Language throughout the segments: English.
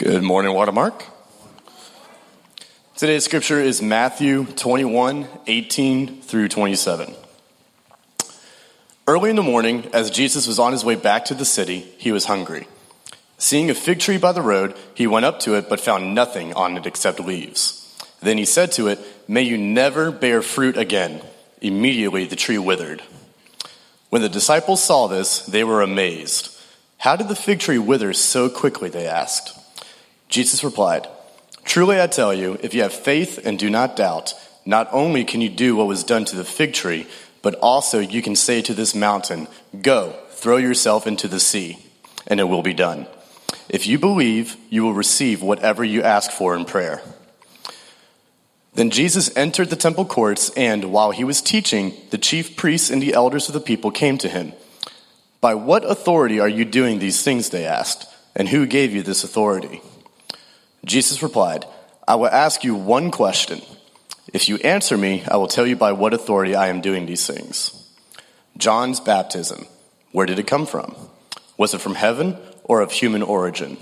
Good morning, Watermark. Today's scripture is Matthew 21 18 through 27. Early in the morning, as Jesus was on his way back to the city, he was hungry. Seeing a fig tree by the road, he went up to it, but found nothing on it except leaves. Then he said to it, May you never bear fruit again. Immediately the tree withered. When the disciples saw this, they were amazed. How did the fig tree wither so quickly? They asked. Jesus replied, Truly I tell you, if you have faith and do not doubt, not only can you do what was done to the fig tree, but also you can say to this mountain, Go, throw yourself into the sea, and it will be done. If you believe, you will receive whatever you ask for in prayer. Then Jesus entered the temple courts, and while he was teaching, the chief priests and the elders of the people came to him. By what authority are you doing these things? They asked. And who gave you this authority? Jesus replied, I will ask you one question. If you answer me, I will tell you by what authority I am doing these things. John's baptism, where did it come from? Was it from heaven or of human origin?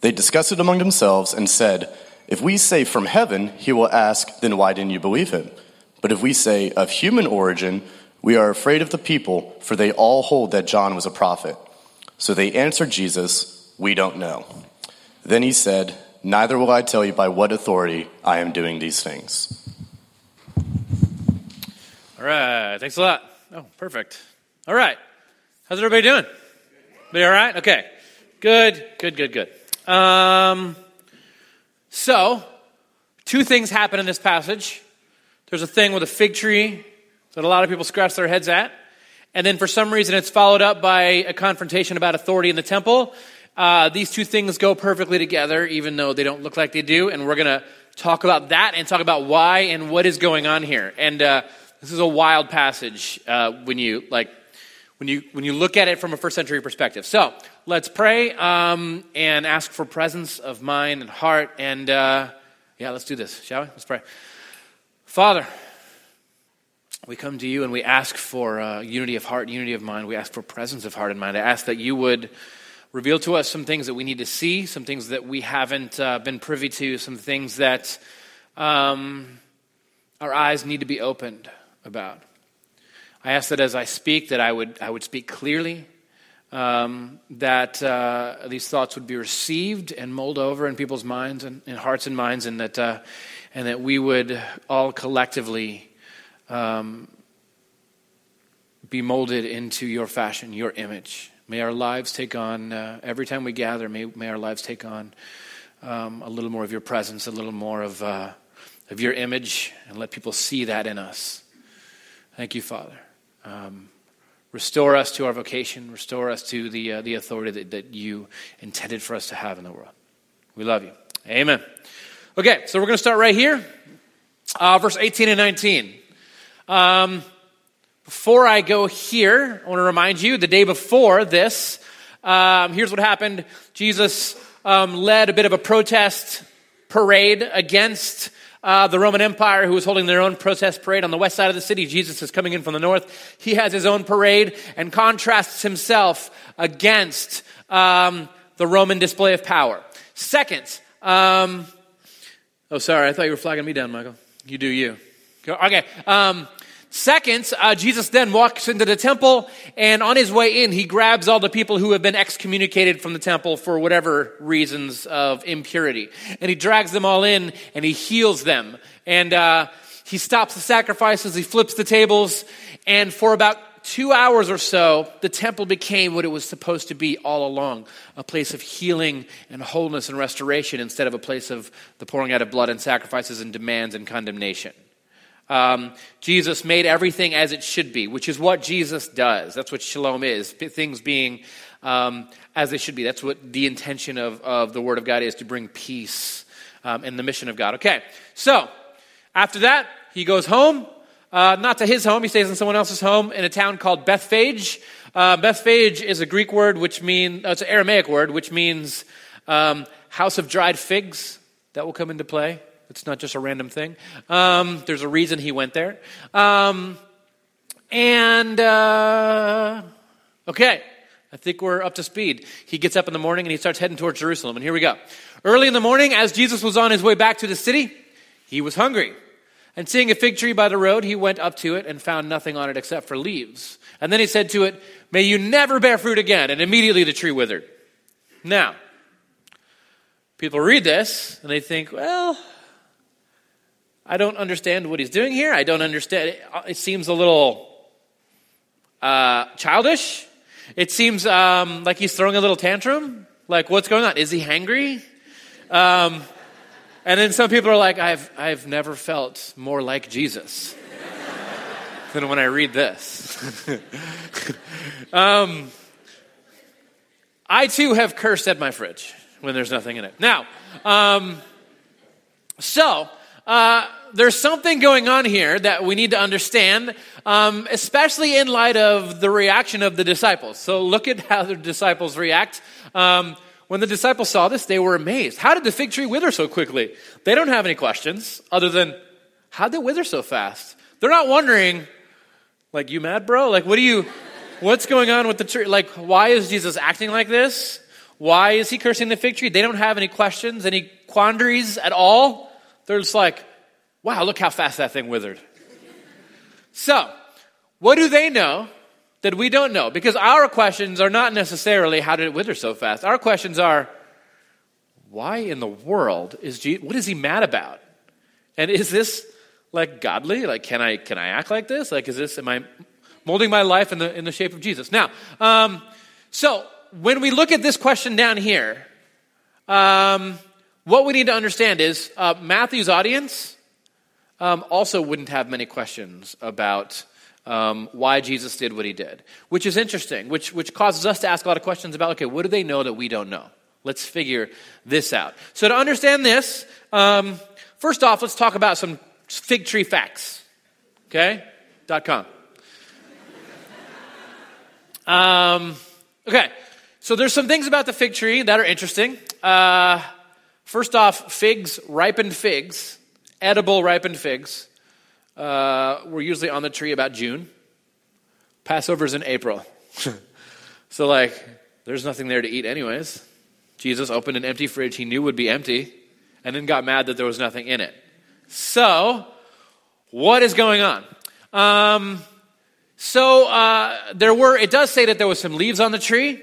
They discussed it among themselves and said, if we say from heaven, he will ask, then why didn't you believe him? But if we say of human origin, we are afraid of the people, for they all hold that John was a prophet. So they answered Jesus, We don't know. Then he said, Neither will I tell you by what authority I am doing these things. All right. Thanks a lot. Oh, perfect. All right. How's everybody doing? Everybody all right? Okay. Good, good, good, good. Um, so, two things happen in this passage. There's a thing with a fig tree that a lot of people scratch their heads at. And then for some reason, it's followed up by a confrontation about authority in the temple. Uh, these two things go perfectly together, even though they don't look like they do. And we're going to talk about that and talk about why and what is going on here. And uh, this is a wild passage uh, when you like when you when you look at it from a first century perspective. So let's pray um, and ask for presence of mind and heart. And uh, yeah, let's do this, shall we? Let's pray. Father, we come to you and we ask for uh, unity of heart, unity of mind. We ask for presence of heart and mind. I ask that you would reveal to us some things that we need to see, some things that we haven't uh, been privy to, some things that um, our eyes need to be opened about. I ask that as I speak, that I would, I would speak clearly, um, that uh, these thoughts would be received and mulled over in people's minds and in hearts and minds, and that, uh, and that we would all collectively um, be molded into your fashion, your image. May our lives take on, uh, every time we gather, may, may our lives take on um, a little more of your presence, a little more of, uh, of your image, and let people see that in us. Thank you, Father. Um, Restore us to our vocation. Restore us to the, uh, the authority that, that you intended for us to have in the world. We love you. Amen. Okay, so we're going to start right here, uh, verse 18 and 19. Um, before I go here, I want to remind you the day before this, um, here's what happened. Jesus um, led a bit of a protest parade against uh, the Roman Empire, who was holding their own protest parade on the west side of the city. Jesus is coming in from the north. He has his own parade and contrasts himself against um, the Roman display of power. Second, um, oh, sorry, I thought you were flagging me down, Michael. You do you. Okay. Um, Second, uh, Jesus then walks into the temple, and on his way in, he grabs all the people who have been excommunicated from the temple for whatever reasons of impurity. And he drags them all in, and he heals them. And uh, he stops the sacrifices, he flips the tables, and for about two hours or so, the temple became what it was supposed to be all along a place of healing and wholeness and restoration instead of a place of the pouring out of blood and sacrifices and demands and condemnation. Um, Jesus made everything as it should be, which is what Jesus does. That's what shalom is. Things being um, as they should be. That's what the intention of, of the Word of God is to bring peace um, and the mission of God. Okay, so after that, he goes home. Uh, not to his home, he stays in someone else's home in a town called Bethphage. Uh, Bethphage is a Greek word which means, uh, it's an Aramaic word which means um, house of dried figs. That will come into play. It's not just a random thing. Um, there's a reason he went there. Um, and, uh, okay. I think we're up to speed. He gets up in the morning and he starts heading towards Jerusalem. And here we go. Early in the morning, as Jesus was on his way back to the city, he was hungry. And seeing a fig tree by the road, he went up to it and found nothing on it except for leaves. And then he said to it, May you never bear fruit again. And immediately the tree withered. Now, people read this and they think, well, I don't understand what he's doing here. I don't understand. It, seems a little uh, childish. It seems um, like he's throwing a little tantrum. Like, what's going on? Is he hangry? Um, and then some people are like, I've, I've never felt more like Jesus than when I read this. um, I too have cursed at my fridge when there's nothing in it. Now, um, so, uh, there's something going on here that we need to understand, um, especially in light of the reaction of the disciples. So look at how the disciples react. Um, when the disciples saw this, they were amazed. How did the fig tree wither so quickly? They don't have any questions other than, how did it wither so fast? They're not wondering, like, you mad, bro? Like, what do you, what's going on with the tree? Like, why is Jesus acting like this? Why is he cursing the fig tree? They don't have any questions, any quandaries at all. They're just like, wow, look how fast that thing withered. So, what do they know that we don't know? Because our questions are not necessarily, how did it wither so fast? Our questions are, why in the world is Jesus, what is he mad about? And is this like godly? Like, can I, can I act like this? Like, is this, am I molding my life in the, in the shape of Jesus? Now, um, so when we look at this question down here, um, what we need to understand is uh, Matthew's audience um, also wouldn't have many questions about um, why Jesus did what he did, which is interesting, which, which causes us to ask a lot of questions about okay, what do they know that we don't know? Let's figure this out. So, to understand this, um, first off, let's talk about some fig tree facts. Okay? Dot com. Um, okay, so there's some things about the fig tree that are interesting. Uh, first off, figs, ripened figs, edible ripened figs, uh, were usually on the tree about June. Passover's in April. so, like, there's nothing there to eat, anyways. Jesus opened an empty fridge he knew would be empty and then got mad that there was nothing in it. So, what is going on? Um, so, uh, there were, it does say that there was some leaves on the tree.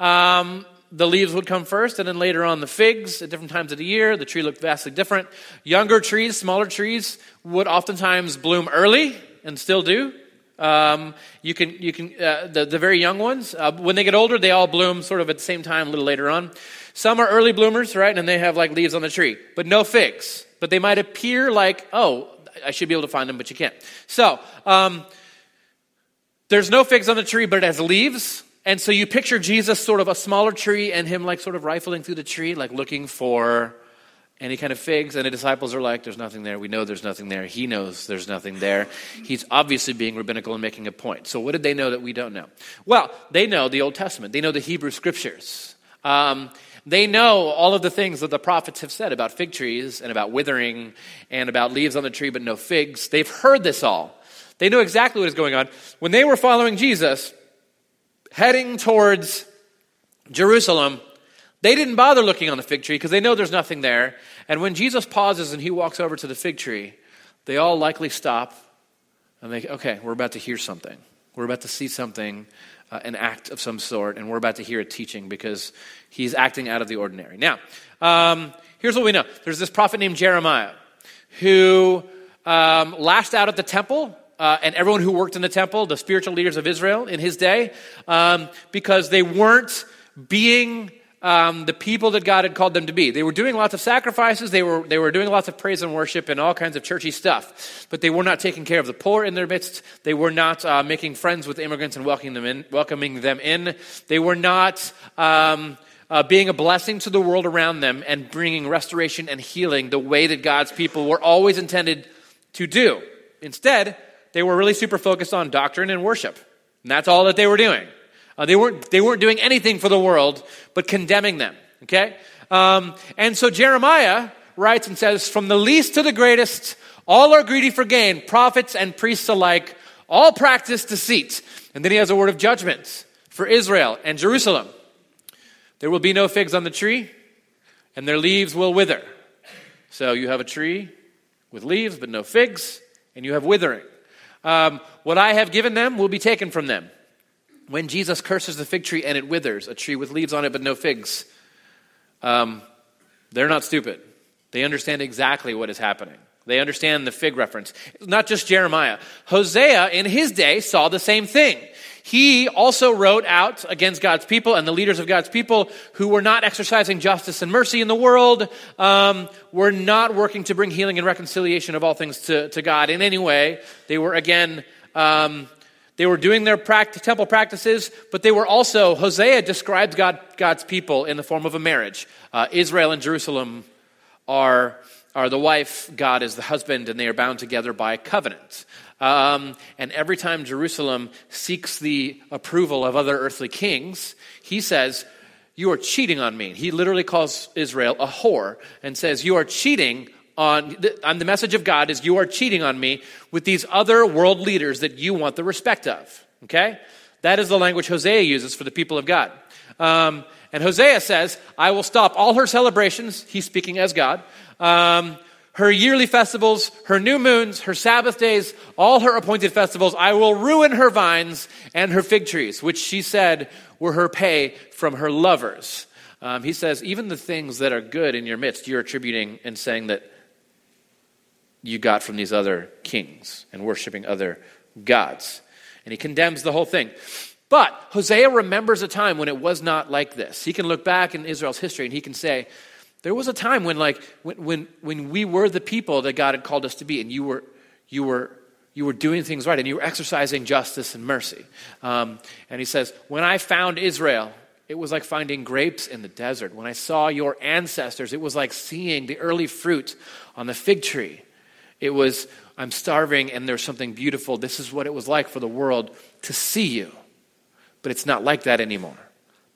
Um, the leaves would come first, and then later on the figs at different times of the year. The tree looked vastly different. Younger trees, smaller trees, would oftentimes bloom early and still do. Um, you can, you can, uh, the, the very young ones, uh, when they get older, they all bloom sort of at the same time, a little later on. Some are early bloomers, right? And they have like leaves on the tree, but no figs. But they might appear like, oh, I should be able to find them, but you can't. So, um, there's no figs on the tree, but it has leaves. And so you picture Jesus sort of a smaller tree and him like sort of rifling through the tree, like looking for any kind of figs. And the disciples are like, there's nothing there. We know there's nothing there. He knows there's nothing there. He's obviously being rabbinical and making a point. So what did they know that we don't know? Well, they know the Old Testament, they know the Hebrew scriptures. Um, they know all of the things that the prophets have said about fig trees and about withering and about leaves on the tree but no figs. They've heard this all. They know exactly what is going on. When they were following Jesus, heading towards Jerusalem, they didn't bother looking on the fig tree because they know there's nothing there. And when Jesus pauses and he walks over to the fig tree, they all likely stop and they, okay, we're about to hear something. We're about to see something, uh, an act of some sort, and we're about to hear a teaching because he's acting out of the ordinary. Now, um, here's what we know there's this prophet named Jeremiah who um, lashed out at the temple uh, and everyone who worked in the temple, the spiritual leaders of Israel in his day, um, because they weren't being um, the people that God had called them to be. They were doing lots of sacrifices, they were, they were doing lots of praise and worship and all kinds of churchy stuff, but they were not taking care of the poor in their midst. They were not uh, making friends with immigrants and welcoming them in. Welcoming them in. They were not. Um, uh, being a blessing to the world around them and bringing restoration and healing the way that God's people were always intended to do. Instead, they were really super focused on doctrine and worship. And that's all that they were doing. Uh, they, weren't, they weren't doing anything for the world but condemning them. Okay? Um, and so Jeremiah writes and says, From the least to the greatest, all are greedy for gain, prophets and priests alike, all practice deceit. And then he has a word of judgment for Israel and Jerusalem. There will be no figs on the tree, and their leaves will wither. So you have a tree with leaves, but no figs, and you have withering. Um, what I have given them will be taken from them. When Jesus curses the fig tree and it withers, a tree with leaves on it but no figs, um, they're not stupid. They understand exactly what is happening. They understand the fig reference. Not just Jeremiah. Hosea, in his day, saw the same thing. He also wrote out against God's people and the leaders of God's people who were not exercising justice and mercy in the world, um, were not working to bring healing and reconciliation of all things to, to God in any way. They were, again, um, they were doing their temple practices, but they were also, Hosea describes God, God's people in the form of a marriage. Uh, Israel and Jerusalem are, are the wife, God is the husband, and they are bound together by a covenant. Um, and every time Jerusalem seeks the approval of other earthly kings, he says, You are cheating on me. He literally calls Israel a whore and says, You are cheating on, on the message of God is you are cheating on me with these other world leaders that you want the respect of. Okay? That is the language Hosea uses for the people of God. Um, and Hosea says, I will stop all her celebrations. He's speaking as God. Um, her yearly festivals, her new moons, her Sabbath days, all her appointed festivals. I will ruin her vines and her fig trees, which she said were her pay from her lovers. Um, he says, even the things that are good in your midst, you're attributing and saying that you got from these other kings and worshiping other gods. And he condemns the whole thing. But Hosea remembers a time when it was not like this. He can look back in Israel's history and he can say, there was a time when, like, when, when, when we were the people that God had called us to be, and you were, you were, you were doing things right, and you were exercising justice and mercy. Um, and he says, When I found Israel, it was like finding grapes in the desert. When I saw your ancestors, it was like seeing the early fruit on the fig tree. It was, I'm starving and there's something beautiful. This is what it was like for the world to see you. But it's not like that anymore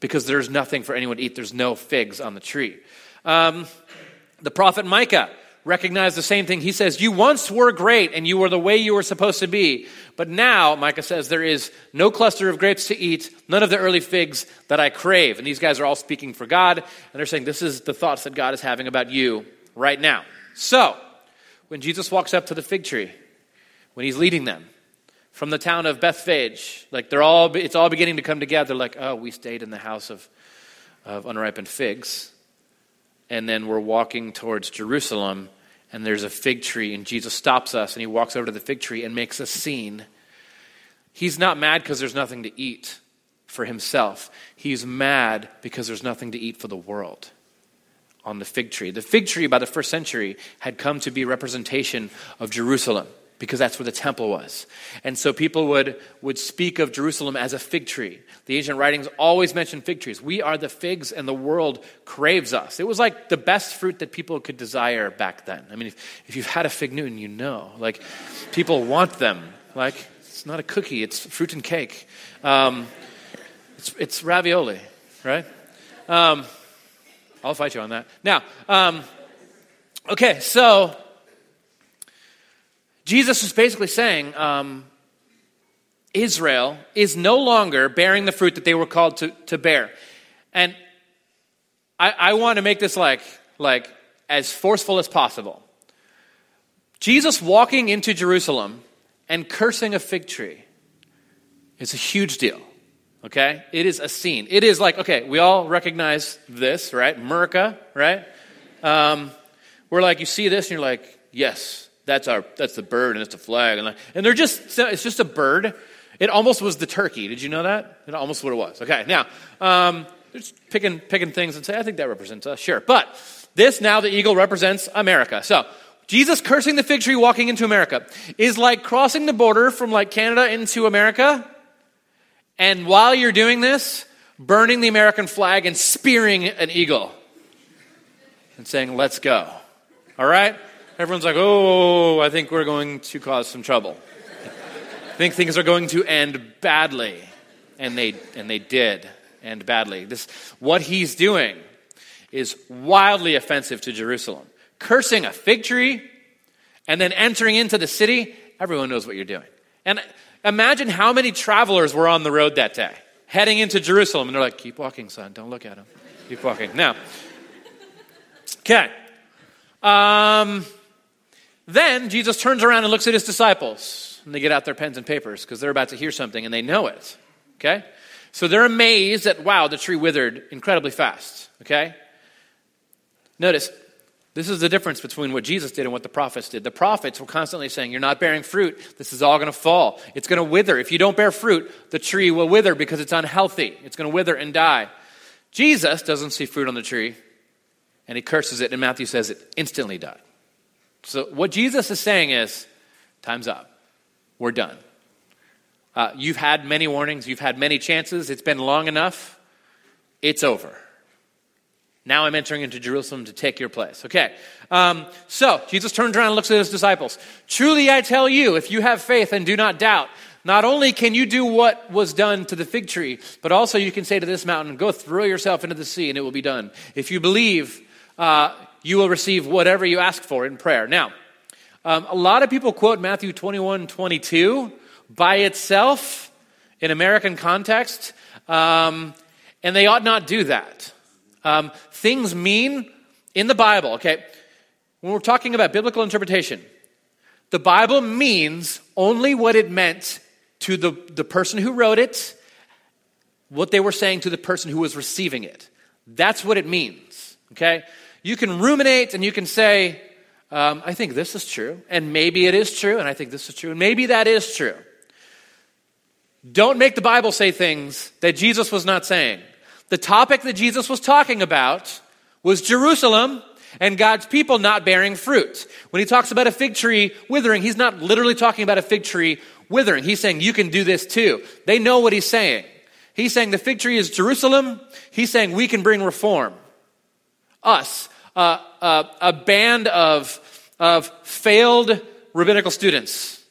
because there's nothing for anyone to eat. There's no figs on the tree. Um, the prophet Micah recognized the same thing. He says, You once were great and you were the way you were supposed to be. But now, Micah says, there is no cluster of grapes to eat, none of the early figs that I crave. And these guys are all speaking for God, and they're saying, This is the thoughts that God is having about you right now. So, when Jesus walks up to the fig tree, when he's leading them from the town of Bethphage, like they're all, it's all beginning to come together. Like, oh, we stayed in the house of, of unripened figs, and then we're walking towards Jerusalem, and there's a fig tree, and Jesus stops us, and he walks over to the fig tree and makes a scene. He's not mad because there's nothing to eat for himself. He's mad because there's nothing to eat for the world on the fig tree. The fig tree by the first century had come to be representation of Jerusalem because that's where the temple was. And so people would, would speak of Jerusalem as a fig tree. The ancient writings always mention fig trees. We are the figs and the world craves us. It was like the best fruit that people could desire back then. I mean, if, if you've had a fig Newton, you know. Like, people want them. Like, it's not a cookie, it's fruit and cake. Um, it's, it's ravioli, right? Um, I'll fight you on that. Now, um, okay, so Jesus is basically saying um, Israel is no longer bearing the fruit that they were called to, to bear. And I, I want to make this like, like as forceful as possible. Jesus walking into Jerusalem and cursing a fig tree is a huge deal. Okay? It is a scene. It is like, okay, we all recognize this, right? Merca, right? Um, we're like, you see this and you're like, yes, that's our, that's the bird and it's a flag. And, and they're just, it's just a bird. It almost was the turkey. Did you know that? It almost what it was. Okay, now, um, just picking, picking things and say, I think that represents us. Sure. But this now, the eagle represents America. So, Jesus cursing the fig tree walking into America is like crossing the border from like Canada into America and while you're doing this, burning the American flag and spearing an eagle and saying, Let's go. All right? Everyone's like, Oh, I think we're going to cause some trouble. I think things are going to end badly. And they, and they did end badly. This, what he's doing is wildly offensive to Jerusalem. Cursing a fig tree and then entering into the city, everyone knows what you're doing. And Imagine how many travelers were on the road that day. heading into Jerusalem. And they're like, Keep walking, son. Don't look at him. Keep walking. Now, okay. Um, then Jesus turns around and looks at his disciples. And they get out their pens and papers because they're about to hear something and they know it. Okay? So they're amazed that, wow, the tree withered incredibly fast. Okay? Notice, this is the difference between what Jesus did and what the prophets did. The prophets were constantly saying, You're not bearing fruit. This is all going to fall. It's going to wither. If you don't bear fruit, the tree will wither because it's unhealthy. It's going to wither and die. Jesus doesn't see fruit on the tree, and he curses it, and Matthew says it instantly died. So, what Jesus is saying is, Time's up. We're done. Uh, you've had many warnings, you've had many chances. It's been long enough. It's over. Now I'm entering into Jerusalem to take your place. Okay. Um, so Jesus turns around and looks at his disciples. Truly I tell you, if you have faith and do not doubt, not only can you do what was done to the fig tree, but also you can say to this mountain, Go throw yourself into the sea, and it will be done. If you believe, uh, you will receive whatever you ask for in prayer. Now, um, a lot of people quote Matthew 21 22 by itself in American context, um, and they ought not do that. Um, things mean in the Bible, okay? When we're talking about biblical interpretation, the Bible means only what it meant to the, the person who wrote it, what they were saying to the person who was receiving it. That's what it means, okay? You can ruminate and you can say, um, I think this is true, and maybe it is true, and I think this is true, and maybe that is true. Don't make the Bible say things that Jesus was not saying. The topic that Jesus was talking about was Jerusalem and God's people not bearing fruit. When he talks about a fig tree withering, he's not literally talking about a fig tree withering. He's saying, You can do this too. They know what he's saying. He's saying the fig tree is Jerusalem. He's saying we can bring reform. Us, a band of, of failed rabbinical students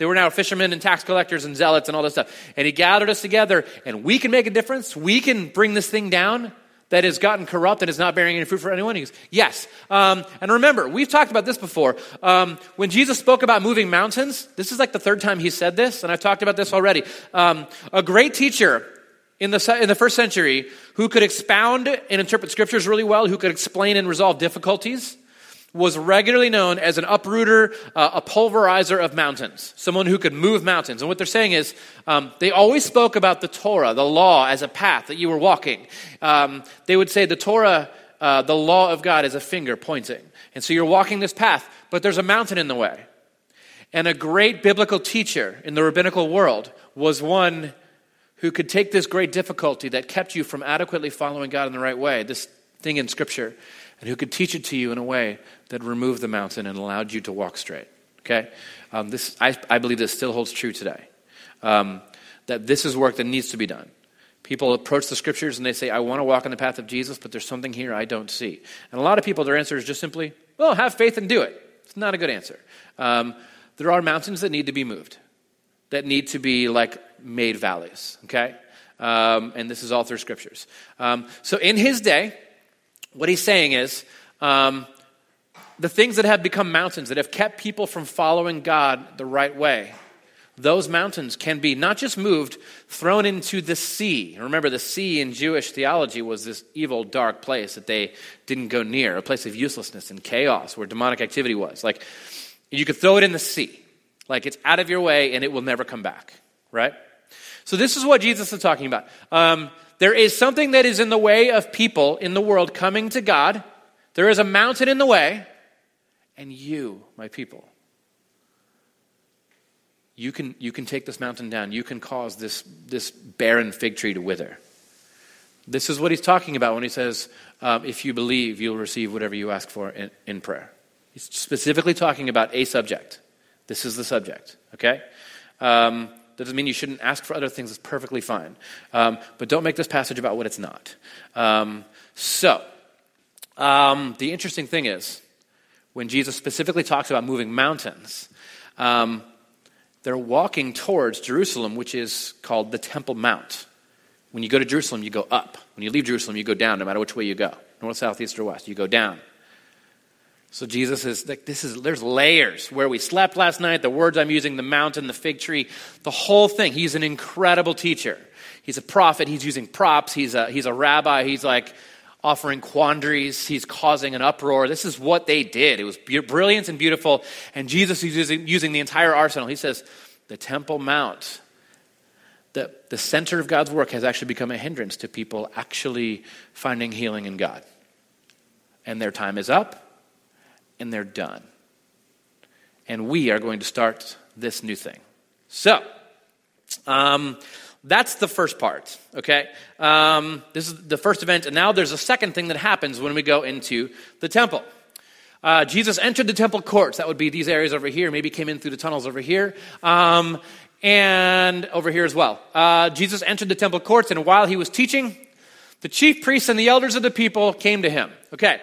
they were now fishermen and tax collectors and zealots and all this stuff. And he gathered us together, and we can make a difference. We can bring this thing down that has gotten corrupt and is not bearing any fruit for anyone? He goes, Yes. Um, and remember, we've talked about this before. Um, when Jesus spoke about moving mountains, this is like the third time he said this, and I've talked about this already. Um, a great teacher in the, in the first century who could expound and interpret scriptures really well, who could explain and resolve difficulties, was regularly known as an uprooter, uh, a pulverizer of mountains, someone who could move mountains. And what they're saying is um, they always spoke about the Torah, the law, as a path that you were walking. Um, they would say the Torah, uh, the law of God, is a finger pointing. And so you're walking this path, but there's a mountain in the way. And a great biblical teacher in the rabbinical world was one who could take this great difficulty that kept you from adequately following God in the right way, this thing in Scripture, and who could teach it to you in a way that removed the mountain and allowed you to walk straight. Okay? Um, this, I, I, believe this still holds true today. Um, that this is work that needs to be done. People approach the scriptures and they say, I want to walk in the path of Jesus, but there's something here I don't see. And a lot of people, their answer is just simply, well, have faith and do it. It's not a good answer. Um, there are mountains that need to be moved, that need to be like made valleys, okay? Um, and this is all through scriptures. Um, so in his day, what he's saying is um, the things that have become mountains, that have kept people from following God the right way, those mountains can be not just moved, thrown into the sea. Remember, the sea in Jewish theology was this evil, dark place that they didn't go near, a place of uselessness and chaos where demonic activity was. Like, you could throw it in the sea. Like, it's out of your way and it will never come back, right? So, this is what Jesus is talking about. Um, there is something that is in the way of people in the world coming to God. There is a mountain in the way, and you, my people, you can, you can take this mountain down. You can cause this, this barren fig tree to wither. This is what he's talking about when he says, um, if you believe, you'll receive whatever you ask for in, in prayer. He's specifically talking about a subject. This is the subject, okay? Um, that doesn't mean you shouldn't ask for other things. It's perfectly fine. Um, but don't make this passage about what it's not. Um, so, um, the interesting thing is, when Jesus specifically talks about moving mountains, um, they're walking towards Jerusalem, which is called the Temple Mount. When you go to Jerusalem, you go up. When you leave Jerusalem, you go down, no matter which way you go north, south, east, or west. You go down. So Jesus is like, this is, there's layers where we slept last night, the words I'm using, the mountain, the fig tree, the whole thing. He's an incredible teacher. He's a prophet. He's using props. He's a, he's a rabbi. He's like offering quandaries. He's causing an uproar. This is what they did. It was brilliant and beautiful. And Jesus is using, using the entire arsenal. He says, the Temple Mount, the, the center of God's work, has actually become a hindrance to people actually finding healing in God. And their time is up and they're done. And we are going to start this new thing. So, um, that's the first part, okay? Um, this is the first event, and now there's a second thing that happens when we go into the temple. Uh, Jesus entered the temple courts. That would be these areas over here. Maybe came in through the tunnels over here. Um, and over here as well. Uh, Jesus entered the temple courts, and while he was teaching, the chief priests and the elders of the people came to him. Okay,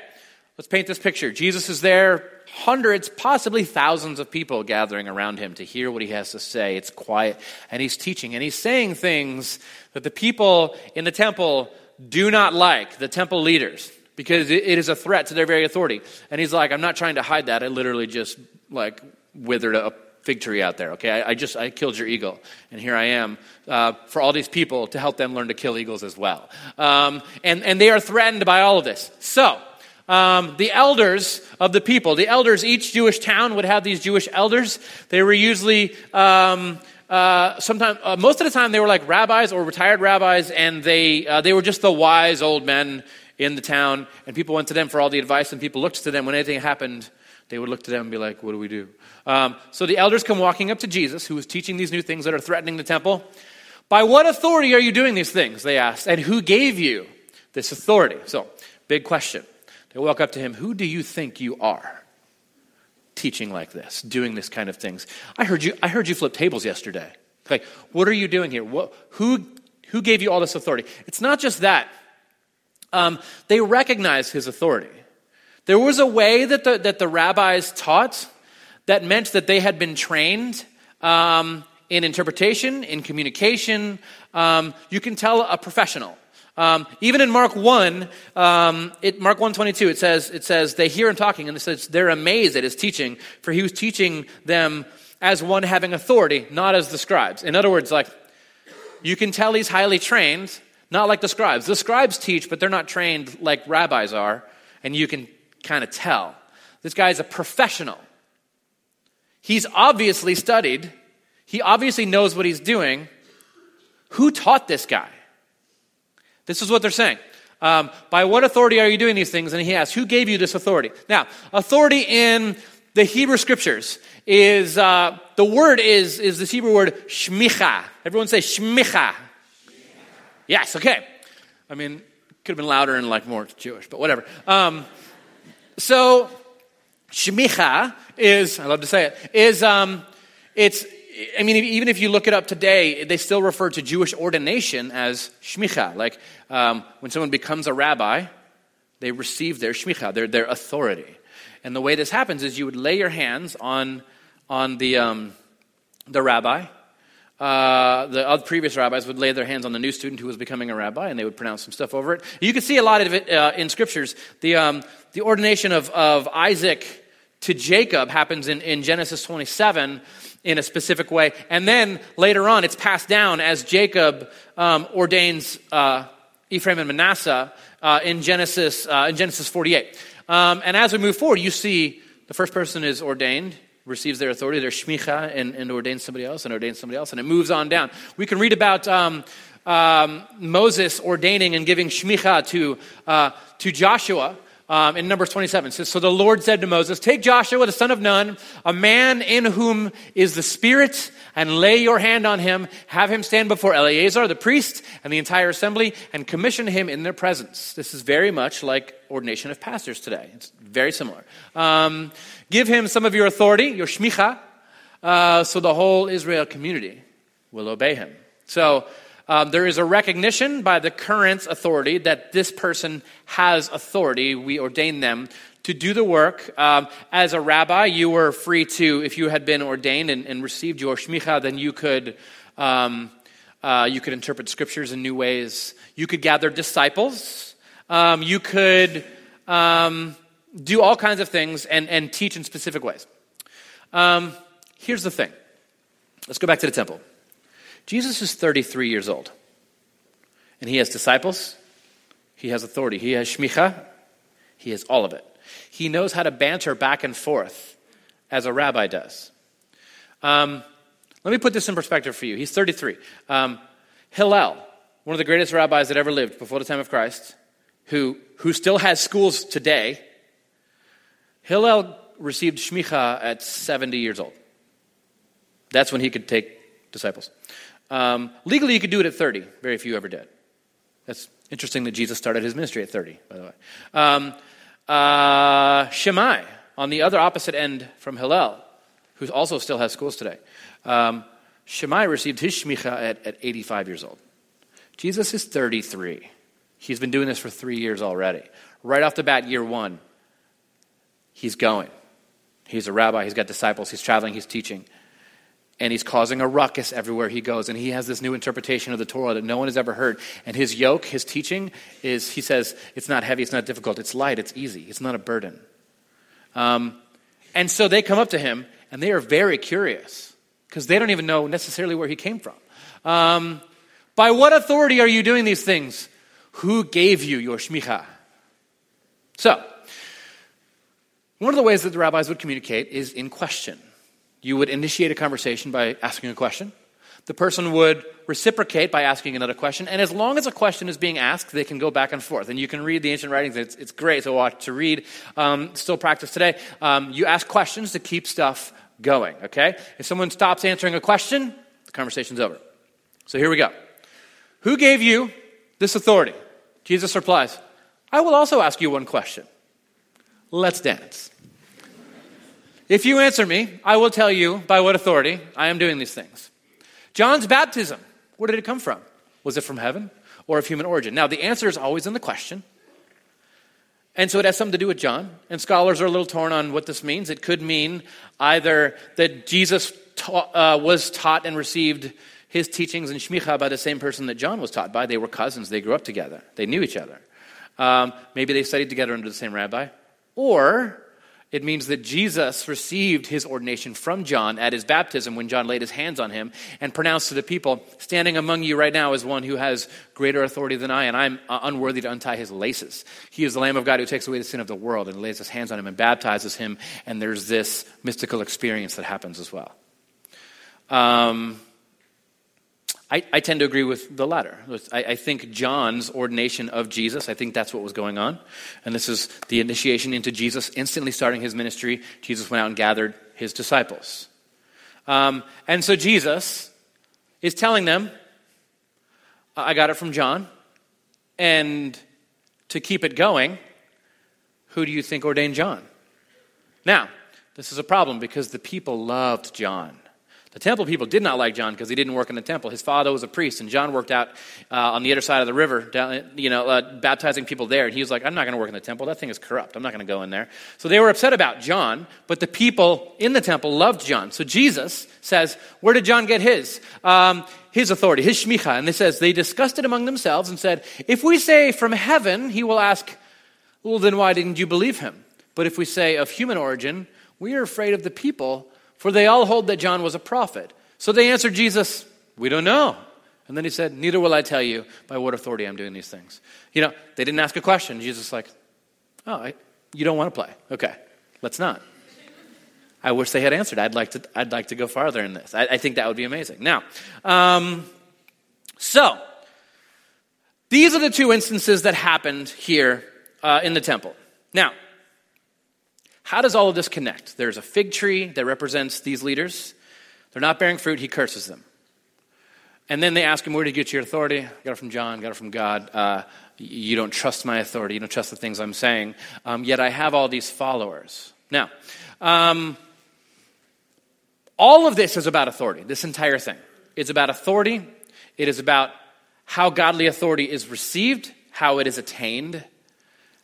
Let's paint this picture. Jesus is there, hundreds, possibly thousands of people gathering around him to hear what he has to say. It's quiet, and he's teaching, and he's saying things that the people in the temple do not like, the temple leaders, because it is a threat to their very authority. And he's like, I'm not trying to hide that. I literally just like withered a fig tree out there. Okay, I, I just I killed your eagle, and here I am uh, for all these people to help them learn to kill eagles as well. Um, and and they are threatened by all of this. So um, the elders of the people. The elders, each Jewish town would have these Jewish elders. They were usually, um, uh, sometimes, uh, most of the time, they were like rabbis or retired rabbis, and they, uh, they were just the wise old men in the town. And people went to them for all the advice, and people looked to them when anything happened. They would look to them and be like, What do we do? Um, so the elders come walking up to Jesus, who is teaching these new things that are threatening the temple. By what authority are you doing these things? They asked. And who gave you this authority? So, big question. They walk up to him, Who do you think you are? Teaching like this, doing this kind of things. I heard you, I heard you flip tables yesterday. Okay, what are you doing here? What, who, who gave you all this authority? It's not just that. Um, they recognize his authority. There was a way that the, that the rabbis taught that meant that they had been trained um, in interpretation, in communication. Um, you can tell a professional. Um, even in Mark 1, um, it, Mark 122, it says, it says, they hear him talking, and it says they're amazed at his teaching, for he was teaching them as one having authority, not as the scribes. In other words, like, you can tell he's highly trained, not like the scribes. The scribes teach, but they're not trained like rabbis are, and you can kind of tell. This guy's a professional. He's obviously studied, he obviously knows what he's doing. Who taught this guy? This is what they're saying. Um, by what authority are you doing these things? And he asks, Who gave you this authority? Now, authority in the Hebrew scriptures is uh, the word is is this Hebrew word shmicha. Everyone say shmicha. Yes, okay. I mean, could have been louder and like more Jewish, but whatever. Um, so shmicha is I love to say it is um, it's I mean, even if you look it up today, they still refer to Jewish ordination as shmicha. Like um, when someone becomes a rabbi, they receive their shmicha, their, their authority. And the way this happens is you would lay your hands on, on the, um, the rabbi. Uh, the previous rabbis would lay their hands on the new student who was becoming a rabbi, and they would pronounce some stuff over it. You can see a lot of it uh, in scriptures. The, um, the ordination of, of Isaac to Jacob happens in, in Genesis 27 in a specific way. And then later on, it's passed down as Jacob um, ordains uh, Ephraim and Manasseh uh, in, Genesis, uh, in Genesis 48. Um, and as we move forward, you see the first person is ordained, receives their authority, their shmicha, and, and ordains somebody else, and ordains somebody else, and it moves on down. We can read about um, um Moses ordaining and giving shmicha to, uh, to Joshua um, in Numbers 27. says, So the Lord said to Moses, Take Joshua, the son of Nun, a man in whom is the Spirit, and lay your hand on him. Have him stand before Eleazar, the priest, and the entire assembly, and commission him in their presence. This is very much like ordination of pastors today. It's very similar. Um, give him some of your authority, your shmicha, uh, so the whole Israel community will obey him. So, um, there is a recognition by the current authority that this person has authority. We ordain them to do the work. Um, as a rabbi, you were free to, if you had been ordained and, and received your shmicha, then you could, um, uh, you could interpret scriptures in new ways. You could gather disciples. Um, you could um, do all kinds of things and, and teach in specific ways. Um, here's the thing let's go back to the temple. Jesus is 33 years old, and he has disciples, he has authority, he has shmicha, he has all of it. He knows how to banter back and forth as a rabbi does. Um, let me put this in perspective for you. He's 33. Um, Hillel, one of the greatest rabbis that ever lived before the time of Christ, who, who still has schools today, Hillel received shmicha at 70 years old. That's when he could take disciples. Um, legally, you could do it at 30. Very few ever did. That's interesting that Jesus started his ministry at 30, by the way. Um, uh, Shammai, on the other opposite end from Hillel, who also still has schools today. Um, Shammai received his shmicha at, at 85 years old. Jesus is 33. He's been doing this for three years already. Right off the bat, year one, he's going. He's a rabbi, he's got disciples, he's traveling, he's teaching. And he's causing a ruckus everywhere he goes. And he has this new interpretation of the Torah that no one has ever heard. And his yoke, his teaching, is he says, it's not heavy, it's not difficult, it's light, it's easy, it's not a burden. Um, and so they come up to him and they are very curious because they don't even know necessarily where he came from. Um, by what authority are you doing these things? Who gave you your shmicha? So, one of the ways that the rabbis would communicate is in question. You would initiate a conversation by asking a question. The person would reciprocate by asking another question. And as long as a question is being asked, they can go back and forth. And you can read the ancient writings. It's, it's great to watch, to read. Um, still practice today. Um, you ask questions to keep stuff going, okay? If someone stops answering a question, the conversation's over. So here we go. Who gave you this authority? Jesus replies, I will also ask you one question. Let's dance. If you answer me, I will tell you by what authority I am doing these things. John's baptism, where did it come from? Was it from heaven or of human origin? Now, the answer is always in the question. And so it has something to do with John. And scholars are a little torn on what this means. It could mean either that Jesus uh, was taught and received his teachings in Shmicha by the same person that John was taught by. They were cousins, they grew up together, they knew each other. Um, maybe they studied together under the same rabbi. Or it means that Jesus received his ordination from John at his baptism when John laid his hands on him and pronounced to the people, Standing among you right now is one who has greater authority than I, and I'm uh, unworthy to untie his laces. He is the Lamb of God who takes away the sin of the world and lays his hands on him and baptizes him, and there's this mystical experience that happens as well. Um, I, I, tend to agree with the latter. I, I, think John's ordination of Jesus, I think that's what was going on. And this is the initiation into Jesus instantly starting his ministry. Jesus went out and gathered his disciples. Um, and so Jesus is telling them, I got it from John. And to keep it going, who do you think ordained John? Now, this is a problem because the people loved John. The temple people did not like John because he didn't work in the temple. His father was a priest, and John worked out uh, on the other side of the river, down, you know, uh, baptizing people there. And he was like, I'm not going to work in the temple. That thing is corrupt. I'm not going to go in there. So they were upset about John, but the people in the temple loved John. So Jesus says, Where did John get his? Um, his authority, his shmicha. And it says, They discussed it among themselves and said, If we say from heaven, he will ask, Well, then why didn't you believe him? But if we say of human origin, we are afraid of the people for they all hold that John was a prophet. So they answered Jesus, We don't know. And then he said, Neither will I tell you by what authority I'm doing these things. You know, they didn't ask a question. Jesus like, Oh, I, you don't want to play. Okay, let's not. I wish they had answered. I'd like to, I'd like to go farther in this. I, I think that would be amazing. Now, um, so, these are the two instances that happened here uh, in the temple. Now, how does all of this connect? There's a fig tree that represents these leaders. They're not bearing fruit, he curses them. And then they ask him, Where did you get your authority? I got it from John, got it from God. Uh, you don't trust my authority, you don't trust the things I'm saying. Um, yet I have all these followers. Now, um, all of this is about authority, this entire thing. It's about authority, it is about how godly authority is received, how it is attained,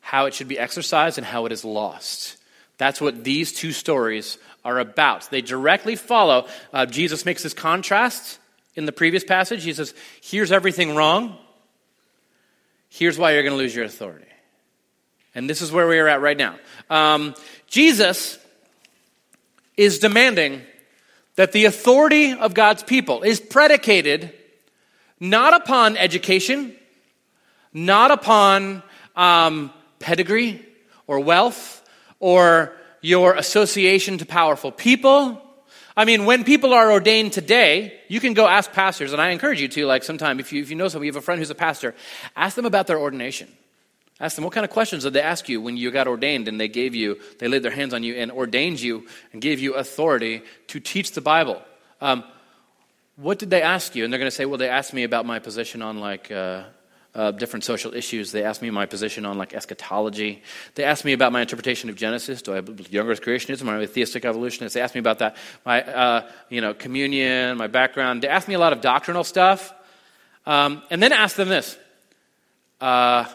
how it should be exercised, and how it is lost. That's what these two stories are about. They directly follow. Uh, Jesus makes this contrast in the previous passage. He says, Here's everything wrong. Here's why you're going to lose your authority. And this is where we are at right now. Um, Jesus is demanding that the authority of God's people is predicated not upon education, not upon um, pedigree or wealth or your association to powerful people. I mean, when people are ordained today, you can go ask pastors, and I encourage you to, like, sometime, if you, if you know somebody, you have a friend who's a pastor, ask them about their ordination. Ask them what kind of questions did they ask you when you got ordained and they gave you, they laid their hands on you and ordained you and gave you authority to teach the Bible. Um, what did they ask you? And they're going to say, well, they asked me about my position on like uh, uh, different social issues. They asked me my position on like eschatology. They asked me about my interpretation of Genesis. Do I believe young Earth creationism? Am I a theistic evolutionist? They asked me about that. My, uh, you know, communion, my background. They asked me a lot of doctrinal stuff. Um, and then asked them this. Uh,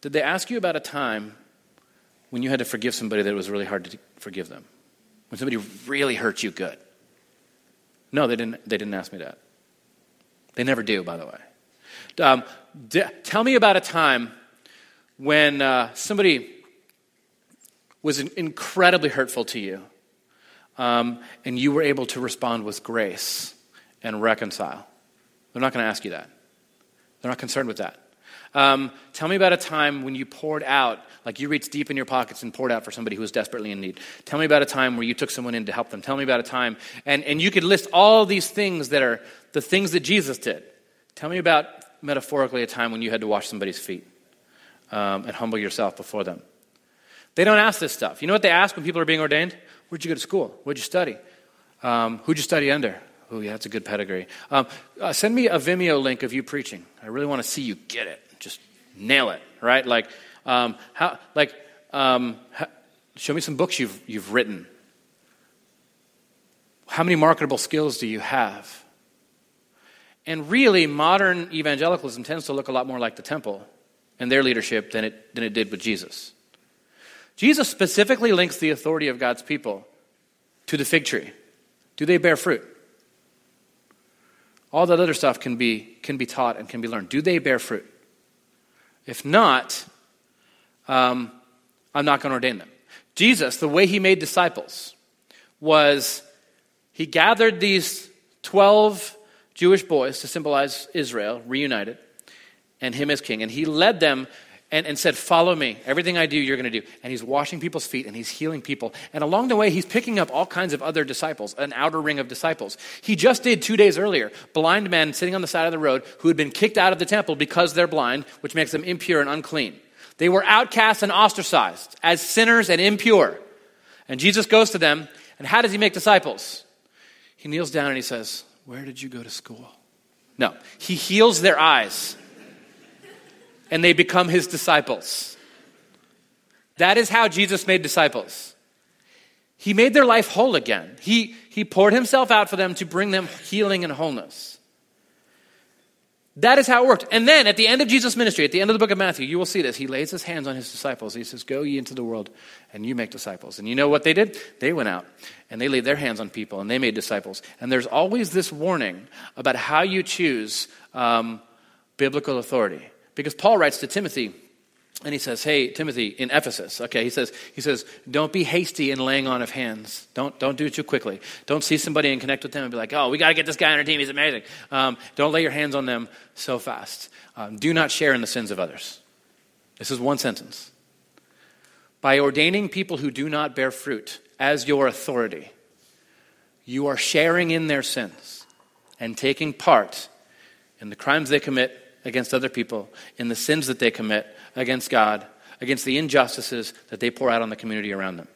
did they ask you about a time when you had to forgive somebody that it was really hard to forgive them? When somebody really hurt you good? No, they didn't, they didn't ask me that. They never do, by the way. Um, d- tell me about a time when uh, somebody was incredibly hurtful to you um, and you were able to respond with grace and reconcile. They're not going to ask you that. They're not concerned with that. Um, tell me about a time when you poured out, like you reached deep in your pockets and poured out for somebody who was desperately in need. Tell me about a time where you took someone in to help them. Tell me about a time, and, and you could list all these things that are the things that Jesus did. Tell me about, metaphorically, a time when you had to wash somebody's feet um, and humble yourself before them. They don't ask this stuff. You know what they ask when people are being ordained? Where'd you go to school? What'd you study? Um, who'd you study under? Oh, yeah, that's a good pedigree. Um, uh, send me a Vimeo link of you preaching. I really want to see you get it just nail it, right? Like, um, how, like, um, how, show me some books you've, you've written. How many marketable skills do you have? And really, modern evangelicalism tends to look a lot more like the temple and their leadership than it, than it did with Jesus. Jesus specifically links the authority of God's people to the fig tree. Do they bear fruit? All that other stuff can be, can be taught and can be learned. Do they bear fruit? If not, um, I'm not going to ordain them. Jesus, the way he made disciples was he gathered these 12 Jewish boys to symbolize Israel, reunited, and him as king. And he led them and, and said, Follow me. Everything I do, you're going to do. And he's washing people's feet and he's healing people. And along the way, he's picking up all kinds of other disciples, an outer ring of disciples. He just did two days earlier blind men sitting on the side of the road who had been kicked out of the temple because they're blind, which makes them impure and unclean. They were outcast and ostracized as sinners and impure. And Jesus goes to them, and how does he make disciples? He kneels down and he says, Where did you go to school? No, he heals their eyes and they become his disciples. That is how Jesus made disciples. He made their life whole again. He, he poured himself out for them to bring them healing and wholeness. That is how it worked. And then at the end of Jesus' ministry, at the end of the book of Matthew, you will see this. He lays his hands on his disciples. He says, Go ye into the world and you make disciples. And you know what they did? They went out and they laid their hands on people and they made disciples. And there's always this warning about how you choose um, biblical authority. Because Paul writes to Timothy, and he says, Hey, Timothy, in Ephesus, okay, he says, he says, don't be hasty in laying on of hands. Don't, don't do it too quickly. Don't see somebody and connect with them and be like, oh, we got to get this guy on our team. He's amazing. Um, don't lay your hands on them so fast. Um, do not share in the sins of others. This is one sentence. By ordaining people who do not bear fruit as your authority, you are sharing in their sins and taking part in the crimes they commit against other people, in the sins that they commit against God, against the injustices that they pour out on the community around them.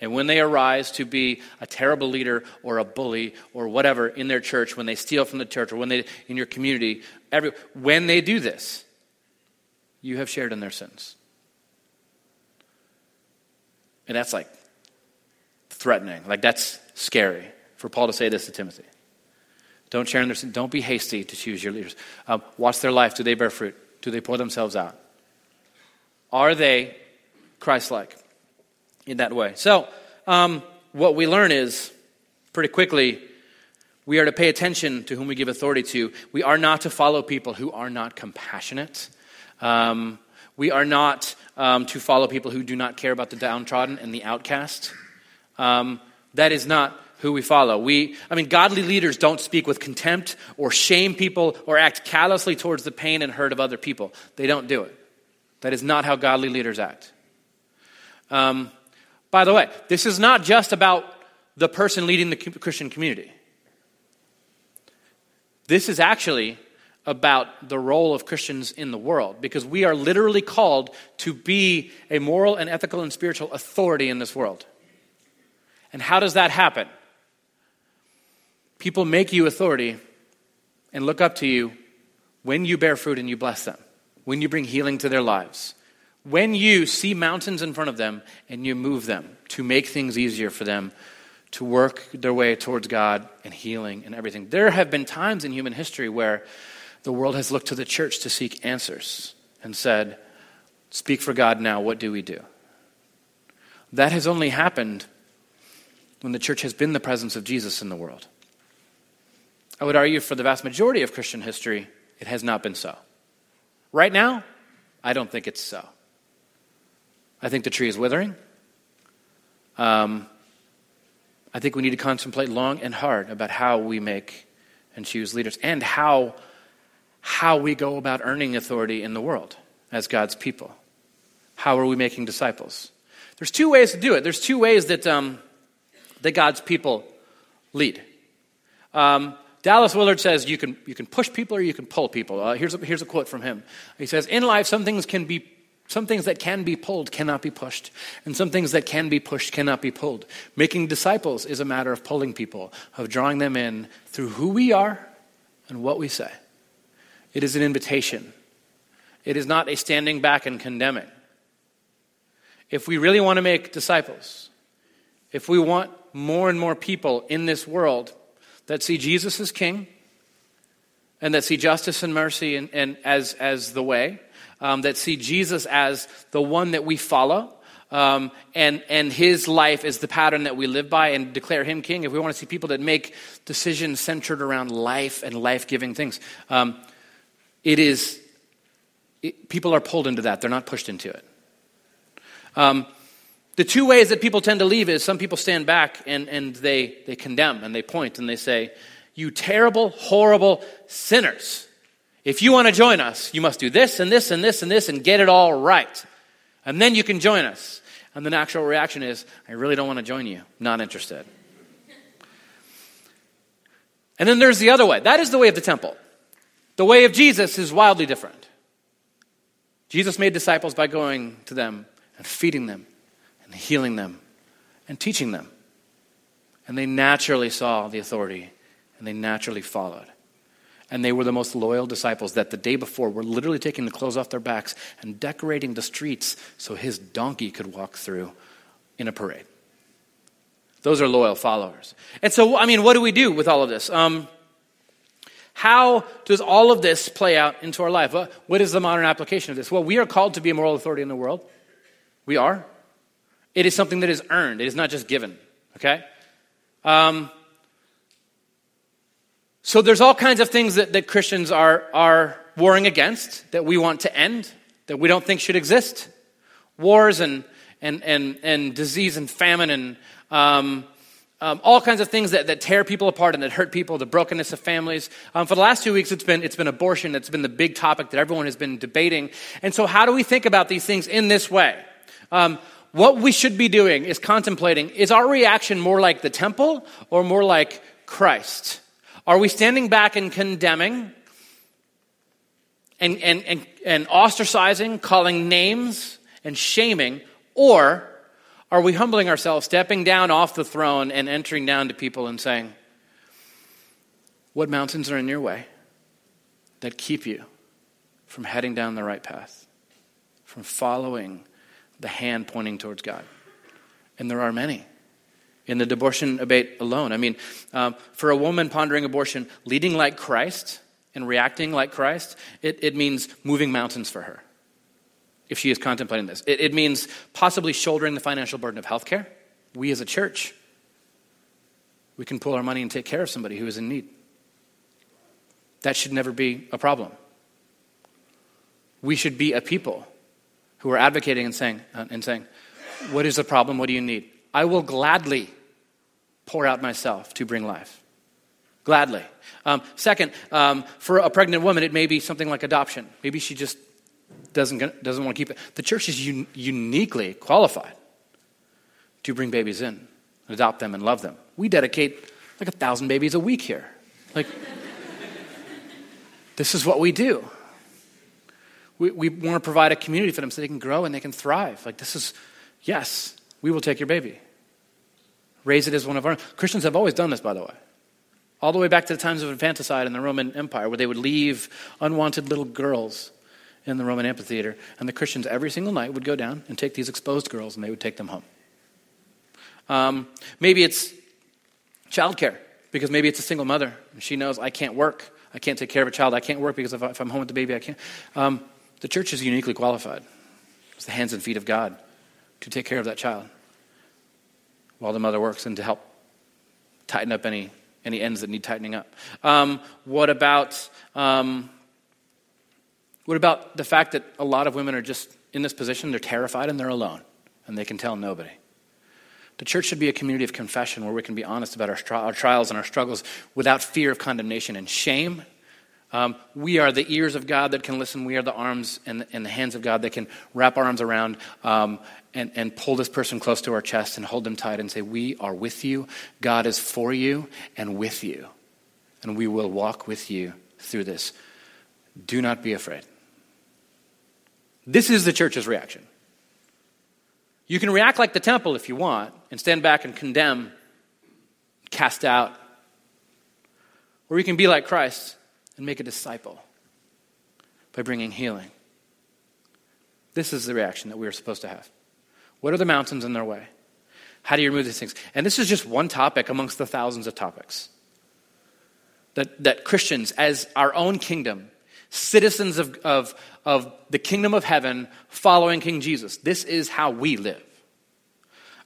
And when they arise to be a terrible leader or a bully or whatever in their church, when they steal from the church or when they in your community, every, when they do this, you have shared in their sins. And that's like threatening. Like that's scary for Paul to say this to Timothy. Don't share in their sin. Don't be hasty to choose your leaders. Um, watch their life. Do they bear fruit? Do they pour themselves out? Are they Christ like in that way? So, um, what we learn is pretty quickly we are to pay attention to whom we give authority to. We are not to follow people who are not compassionate. Um, we are not um, to follow people who do not care about the downtrodden and the outcast. Um, that is not who we follow. We, I mean, godly leaders don't speak with contempt or shame people or act callously towards the pain and hurt of other people. They don't do it. That is not how godly leaders act. Um, by the way, this is not just about the person leading the Christian community. This is actually about the role of Christians in the world because we are literally called to be a moral and ethical and spiritual authority in this world. And how does that happen? People make you authority and look up to you when you bear fruit and you bless them, when you bring healing to their lives, when you see mountains in front of them and you move them to make things easier for them to work their way towards God and healing and everything. There have been times in human history where the world has looked to the church to seek answers and said, Speak for God now, what do we do? That has only happened when the church has been the presence of Jesus in the world. I would argue for the vast majority of Christian history, it has not been so. Right now, I don't think it's so. I think the tree is withering. Um, I think we need to contemplate long and hard about how we make and choose leaders and how, how we go about earning authority in the world as God's people. How are we making disciples? There's two ways to do it. There's two ways that, um, that God's people lead. Um, Dallas Willard says you can, you can push people or you can pull people. Uh, here's, a, here's a quote from him. He says, In life, some things can be some things that can be pulled cannot be pushed, and some things that can be pushed cannot be pulled. Making disciples is a matter of pulling people, of drawing them in through who we are and what we say. It is an invitation, it is not a standing back and condemning. If we really want to make disciples, if we want more and more people in this world that see Jesus as King and that see justice and mercy and, and as, as the way, um, that see Jesus as the one that we follow. Um, and, and his life is the pattern that we live by and declare him king. If we want to see people that make decisions centered around life and life giving things, um, it is, it, people are pulled into that. They're not pushed into it. The two ways that people tend to leave is some people stand back and, and they, they condemn and they point and they say, You terrible, horrible sinners. If you want to join us, you must do this and this and this and this and get it all right. And then you can join us. And the natural reaction is, I really don't want to join you. Not interested. And then there's the other way. That is the way of the temple. The way of Jesus is wildly different. Jesus made disciples by going to them and feeding them and healing them and teaching them. And they naturally saw the authority and they naturally followed. And they were the most loyal disciples that the day before were literally taking the clothes off their backs and decorating the streets so his donkey could walk through in a parade. Those are loyal followers. And so, I mean, what do we do with all of this? Um, how does all of this play out into our life? What is the modern application of this? Well, we are called to be a moral authority in the world. We are. It is something that is earned, it is not just given. Okay? Um, so there's all kinds of things that, that Christians are, are warring against that we want to end, that we don't think should exist. Wars and, and, and, and disease and famine and um, um, all kinds of things that, that tear people apart and that hurt people, the brokenness of families. Um, for the last two weeks, it's been, it's been abortion. It's been the big topic that everyone has been debating. And so, how do we think about these things in this way? Um, what we should be doing is contemplating is our reaction more like the temple or more like Christ? Are we standing back and condemning and, and, and, and ostracizing, calling names and shaming? Or are we humbling ourselves, stepping down off the throne and entering down to people and saying, What mountains are in your way that keep you from heading down the right path, from following the hand pointing towards God? And there are many in the abortion debate alone. I mean, um, for a woman pondering abortion, leading like Christ and reacting like Christ, it, it means moving mountains for her if she is contemplating this. It, it means possibly shouldering the financial burden of healthcare. We as a church, we can pull our money and take care of somebody who is in need. That should never be a problem. We should be a people who are advocating and saying, uh, and saying, What is the problem? What do you need? I will gladly pour out myself to bring life. Gladly. Um, second, um, for a pregnant woman, it may be something like adoption. Maybe she just doesn't, doesn't want to keep it. The church is un- uniquely qualified to bring babies in, adopt them, and love them. We dedicate like a thousand babies a week here. Like, this is what we do. We, we want to provide a community for them so they can grow and they can thrive. Like, this is, yes, we will take your baby. Raise it as one of our. Christians have always done this, by the way. All the way back to the times of infanticide in the Roman Empire, where they would leave unwanted little girls in the Roman amphitheater. And the Christians, every single night, would go down and take these exposed girls and they would take them home. Um, maybe it's childcare, because maybe it's a single mother. And she knows, I can't work. I can't take care of a child. I can't work because if, I, am home with the baby, I can't. Um, the church is uniquely qualified. It's the hands and feet of God to take care of that child while the mother works and to help tighten up any, any ends that need tightening up. Um, what about um, what about the fact that a lot of women are just in this position? They're terrified and they're alone, and they can tell nobody. The church should be a community of confession where we can be honest about our, our trials and our struggles without fear of condemnation and shame um, we are the ears of God that can listen. We are the arms and, and the hands of God that can wrap our arms around um, and, and pull this person close to our chest and hold them tight and say, We are with you. God is for you and with you. And we will walk with you through this. Do not be afraid. This is the church's reaction. You can react like the temple if you want and stand back and condemn, cast out. Or you can be like Christ and make a disciple by bringing healing. This is the reaction that we are supposed to have. What are the mountains in their way? How do you remove these things? And this is just one topic amongst the thousands of topics. That, that Christians, as our own kingdom, citizens of, of, of the kingdom of heaven, following King Jesus, this is how we live.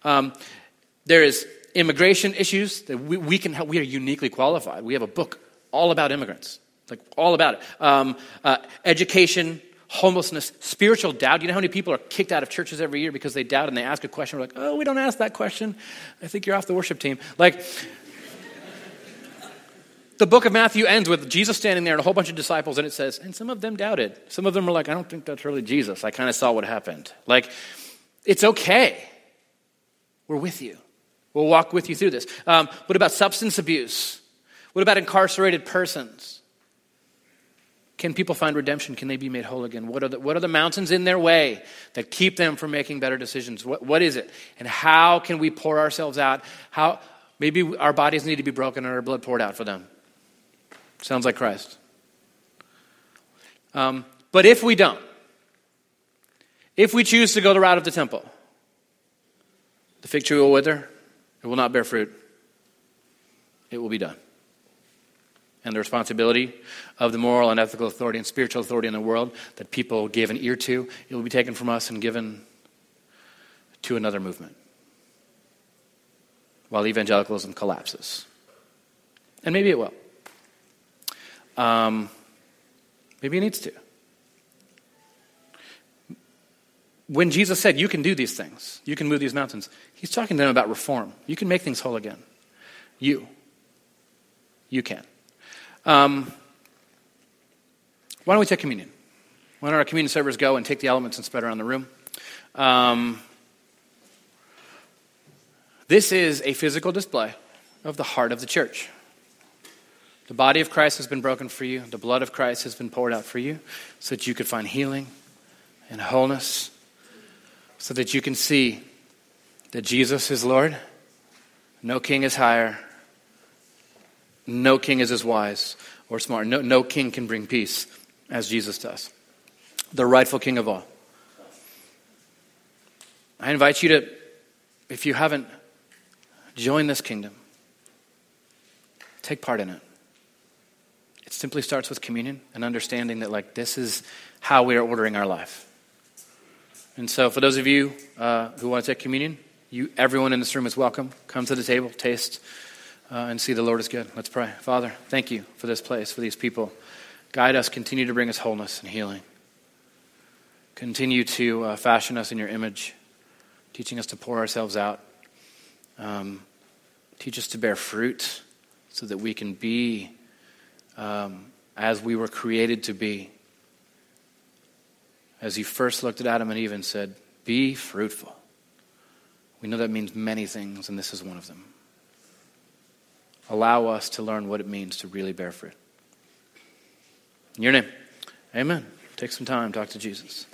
Um, there is immigration issues that we, we can help. We are uniquely qualified. We have a book all about immigrants like all about it. Um, uh, education, homelessness, spiritual doubt. You know how many people are kicked out of churches every year because they doubt and they ask a question? We're like, oh, we don't ask that question. I think you're off the worship team. Like, the book of Matthew ends with Jesus standing there and a whole bunch of disciples, and it says, and some of them doubted. Some of them were like, I don't think that's really Jesus. I kind of saw what happened. Like, it's okay. We're with you. We'll walk with you through this. Um, what about substance abuse? What about incarcerated persons? Can people find redemption? Can they be made whole again? What are the, what are the mountains in their way that keep them from making better decisions? What, what is it? And how can we pour ourselves out? How, maybe our bodies need to be broken and our blood poured out for them. Sounds like Christ. Um, but if we don't, if we choose to go the route of the temple, the fig tree will wither, it will not bear fruit, it will be done and the responsibility of the moral and ethical authority and spiritual authority in the world that people gave an ear to, it will be taken from us and given to another movement while evangelicalism collapses. And maybe it will. Um, maybe it needs to. When Jesus said, You can do these things, you can move these mountains, he's talking to them about reform. You can make things whole again. You. You can. Um, why don't we take communion? Why don't our communion servers go and take the elements and spread around the room? Um, this is a physical display of the heart of the church. The body of Christ has been broken for you, the blood of Christ has been poured out for you, so that you could find healing and wholeness, so that you can see that Jesus is Lord, no king is higher, no king is as wise or smart. No, no king can bring peace as Jesus does. The rightful king of all. I invite you to, if you haven't joined this kingdom, take part in it. It simply starts with communion and understanding that, like, this is how we are ordering our life. And so, for those of you uh, who want to take communion, you, everyone in this room is welcome. Come to the table, taste uh, and see the Lord is good. Let's pray. Father, thank you for this place, for these people. Guide us, continue to bring us wholeness and healing. Continue to uh, fashion us in your image, teaching us to pour ourselves out. Um, teach us to bear fruit so that we can be um, as we were created to be. As you first looked at Adam and Eve and said, Be fruitful. We know that means many things, and this is one of them. Allow us to learn what it means to really bear fruit. In your name, amen. Take some time, talk to Jesus.